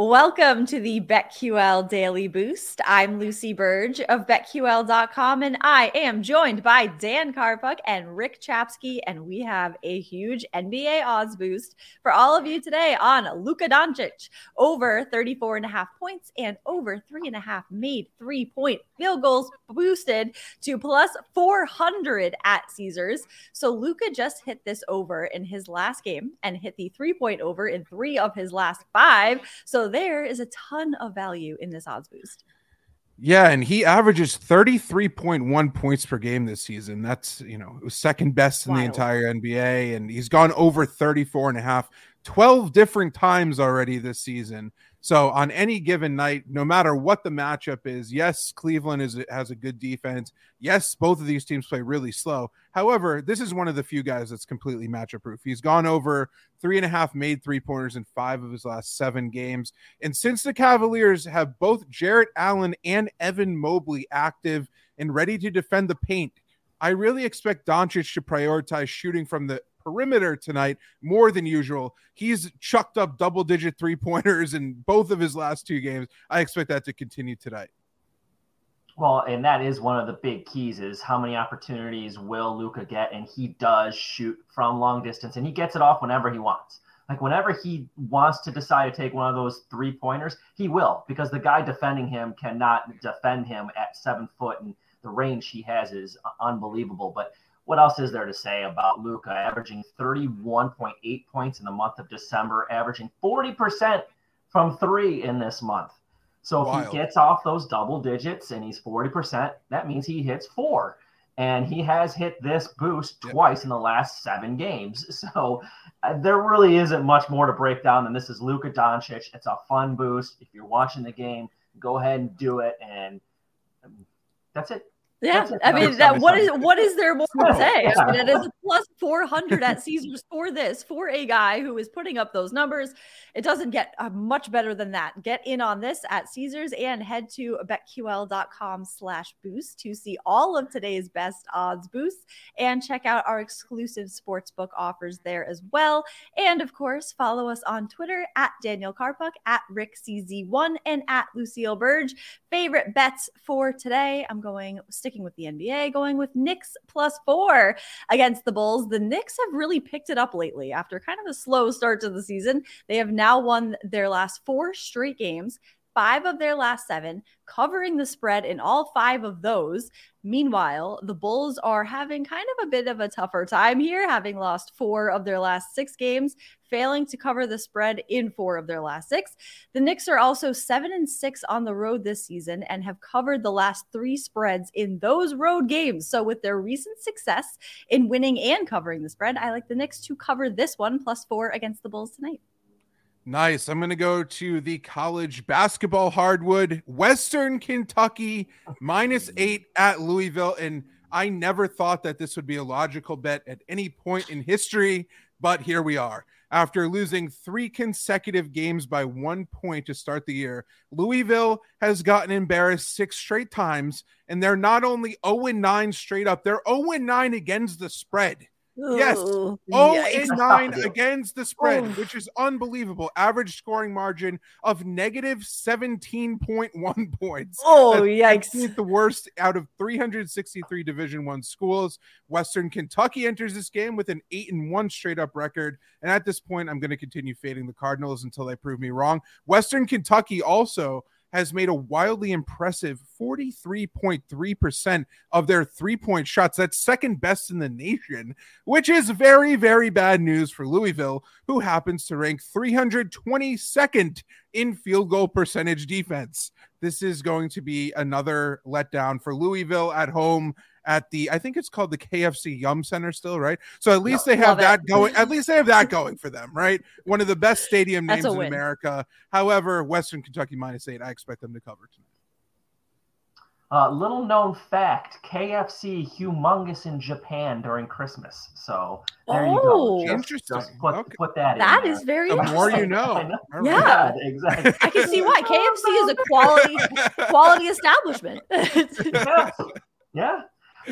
Welcome to the BetQL Daily Boost. I'm Lucy Burge of BetQL.com, and I am joined by Dan Karpuk and Rick Chapsky, and we have a huge NBA odds boost for all of you today on Luka Doncic over 34 and a half points and over three and a half made three point field goals boosted to plus 400 at Caesars. So Luka just hit this over in his last game and hit the three point over in three of his last five. So there is a ton of value in this odds boost. Yeah, and he averages 33.1 points per game this season. That's, you know, second best in Wild. the entire NBA. And he's gone over 34 and a half 12 different times already this season. So on any given night, no matter what the matchup is, yes, Cleveland is has a good defense. Yes, both of these teams play really slow. However, this is one of the few guys that's completely matchup proof. He's gone over three and a half made three pointers in five of his last seven games. And since the Cavaliers have both Jarrett Allen and Evan Mobley active and ready to defend the paint, I really expect Doncic to prioritize shooting from the perimeter tonight more than usual. He's chucked up double digit three pointers in both of his last two games. I expect that to continue tonight. Well, and that is one of the big keys is how many opportunities will Luka get? And he does shoot from long distance and he gets it off whenever he wants. Like whenever he wants to decide to take one of those three pointers, he will because the guy defending him cannot defend him at seven foot and the range he has is unbelievable. But what else is there to say about Luka averaging 31.8 points in the month of December, averaging 40% from three in this month? So if Wild. he gets off those double digits and he's 40%, that means he hits four. And he has hit this boost yep. twice in the last seven games. So uh, there really isn't much more to break down than this is Luka Doncic. It's a fun boost. If you're watching the game, go ahead and do it. And um, that's it. Yeah, I mean that. What is what is there more to say? I mean, it is a plus four hundred at Caesars for this for a guy who is putting up those numbers. It doesn't get uh, much better than that. Get in on this at Caesars and head to betql.com/boost to see all of today's best odds boosts and check out our exclusive sportsbook offers there as well. And of course, follow us on Twitter at Daniel Karpuk, at RickCZ1, and at Lucille Burge. Favorite bets for today? I'm going sticking with the NBA, going with Knicks plus four against the Bulls. The Knicks have really picked it up lately after kind of a slow start to the season. They have now won their last four straight games five of their last seven, covering the spread in all five of those. Meanwhile, the Bulls are having kind of a bit of a tougher time here, having lost four of their last six games, failing to cover the spread in four of their last six. The Knicks are also seven and six on the road this season and have covered the last three spreads in those road games. So, with their recent success in winning and covering the spread, I like the Knicks to cover this one plus four against the Bulls tonight. Nice. I'm going to go to the college basketball hardwood, Western Kentucky, minus eight at Louisville. And I never thought that this would be a logical bet at any point in history, but here we are. After losing three consecutive games by one point to start the year, Louisville has gotten embarrassed six straight times, and they're not only 0 9 straight up, they're 0 9 against the spread. Yes. Oh, and 9 against the spread, Ooh. which is unbelievable. Average scoring margin of negative 17.1 points. Oh, That's yikes. The worst out of 363 Division 1 schools. Western Kentucky enters this game with an 8 and 1 straight up record, and at this point I'm going to continue fading the Cardinals until they prove me wrong. Western Kentucky also has made a wildly impressive 43.3% of their three point shots. That's second best in the nation, which is very, very bad news for Louisville, who happens to rank 322nd in field goal percentage defense. This is going to be another letdown for Louisville at home at the I think it's called the KFC Yum Center still, right? So at least no, they have that it. going. At least they have that going for them, right? One of the best stadium names in America. However, Western Kentucky minus eight, I expect them to cover tonight. Uh, little known fact: KFC humongous in Japan during Christmas. So there oh, you go. Oh. Just, interesting. Just put, okay. put that. That is very. The more you know. know. Yeah, exactly. I can see why KFC is a quality quality establishment. yeah. yeah.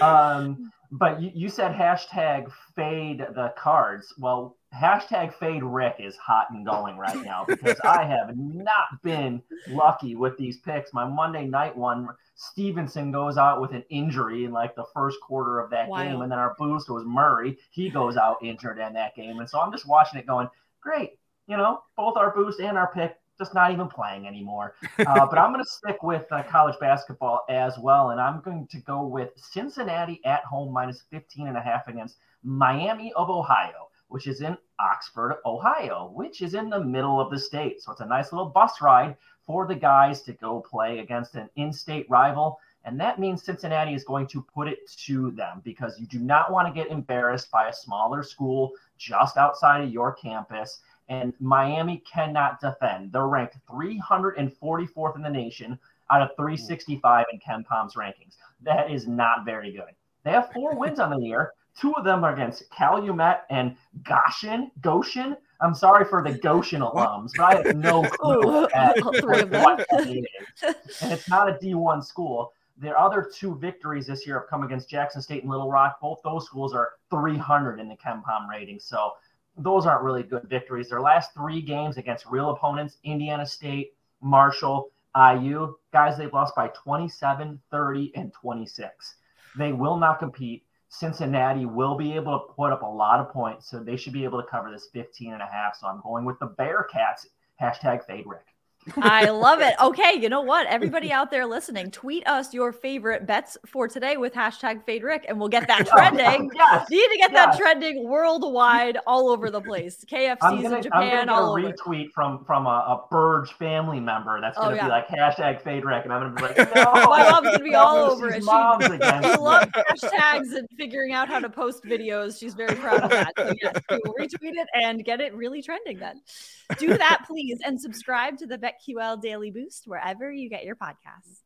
Um, but you, you said hashtag fade the cards. Well, hashtag fade Rick is hot and going right now because I have not been lucky with these picks. My Monday night one, Stevenson goes out with an injury in like the first quarter of that wow. game, and then our boost was Murray. He goes out injured in that game, and so I'm just watching it going, great. You know, both our boost and our pick just not even playing anymore. Uh, but I'm going to stick with uh, college basketball as well. And I'm going to go with Cincinnati at home minus 15 and a half against Miami of Ohio, which is in Oxford, Ohio, which is in the middle of the state. So it's a nice little bus ride for the guys to go play against an in state rival. And that means Cincinnati is going to put it to them because you do not want to get embarrassed by a smaller school just outside of your campus and Miami cannot defend. They're ranked 344th in the nation out of 365 in KenPom's rankings. That is not very good. They have four wins on the year. Two of them are against Calumet and Goshen. Goshen. I'm sorry for the Goshen alums, but I have no clue at what that is. And it's not a D1 school. Their other two victories this year have come against Jackson State and Little Rock. Both those schools are 300 in the KenPom rating. So those aren't really good victories. Their last three games against real opponents, Indiana State, Marshall, IU, guys, they've lost by 27, 30, and 26. They will not compete. Cincinnati will be able to put up a lot of points, so they should be able to cover this 15 and a half. So I'm going with the Bearcats. Hashtag fade Rick. I love it. Okay, you know what? Everybody out there listening, tweet us your favorite bets for today with hashtag Fade Rick, and we'll get that oh, trending. yes, you need to get yes. that trending worldwide, all over the place. KFC's gonna, in Japan, all over. retweet from from a, a Burge family member that's going to oh, yeah. be like hashtag Fade Rick, and I'm going to be like, no, my mom's going to be all over it. She, she loves hashtags and figuring out how to post videos. She's very proud of that. So yes, retweet it and get it really trending. Then do that, please, and subscribe to the Bet BetQL Daily Boost wherever you get your podcasts.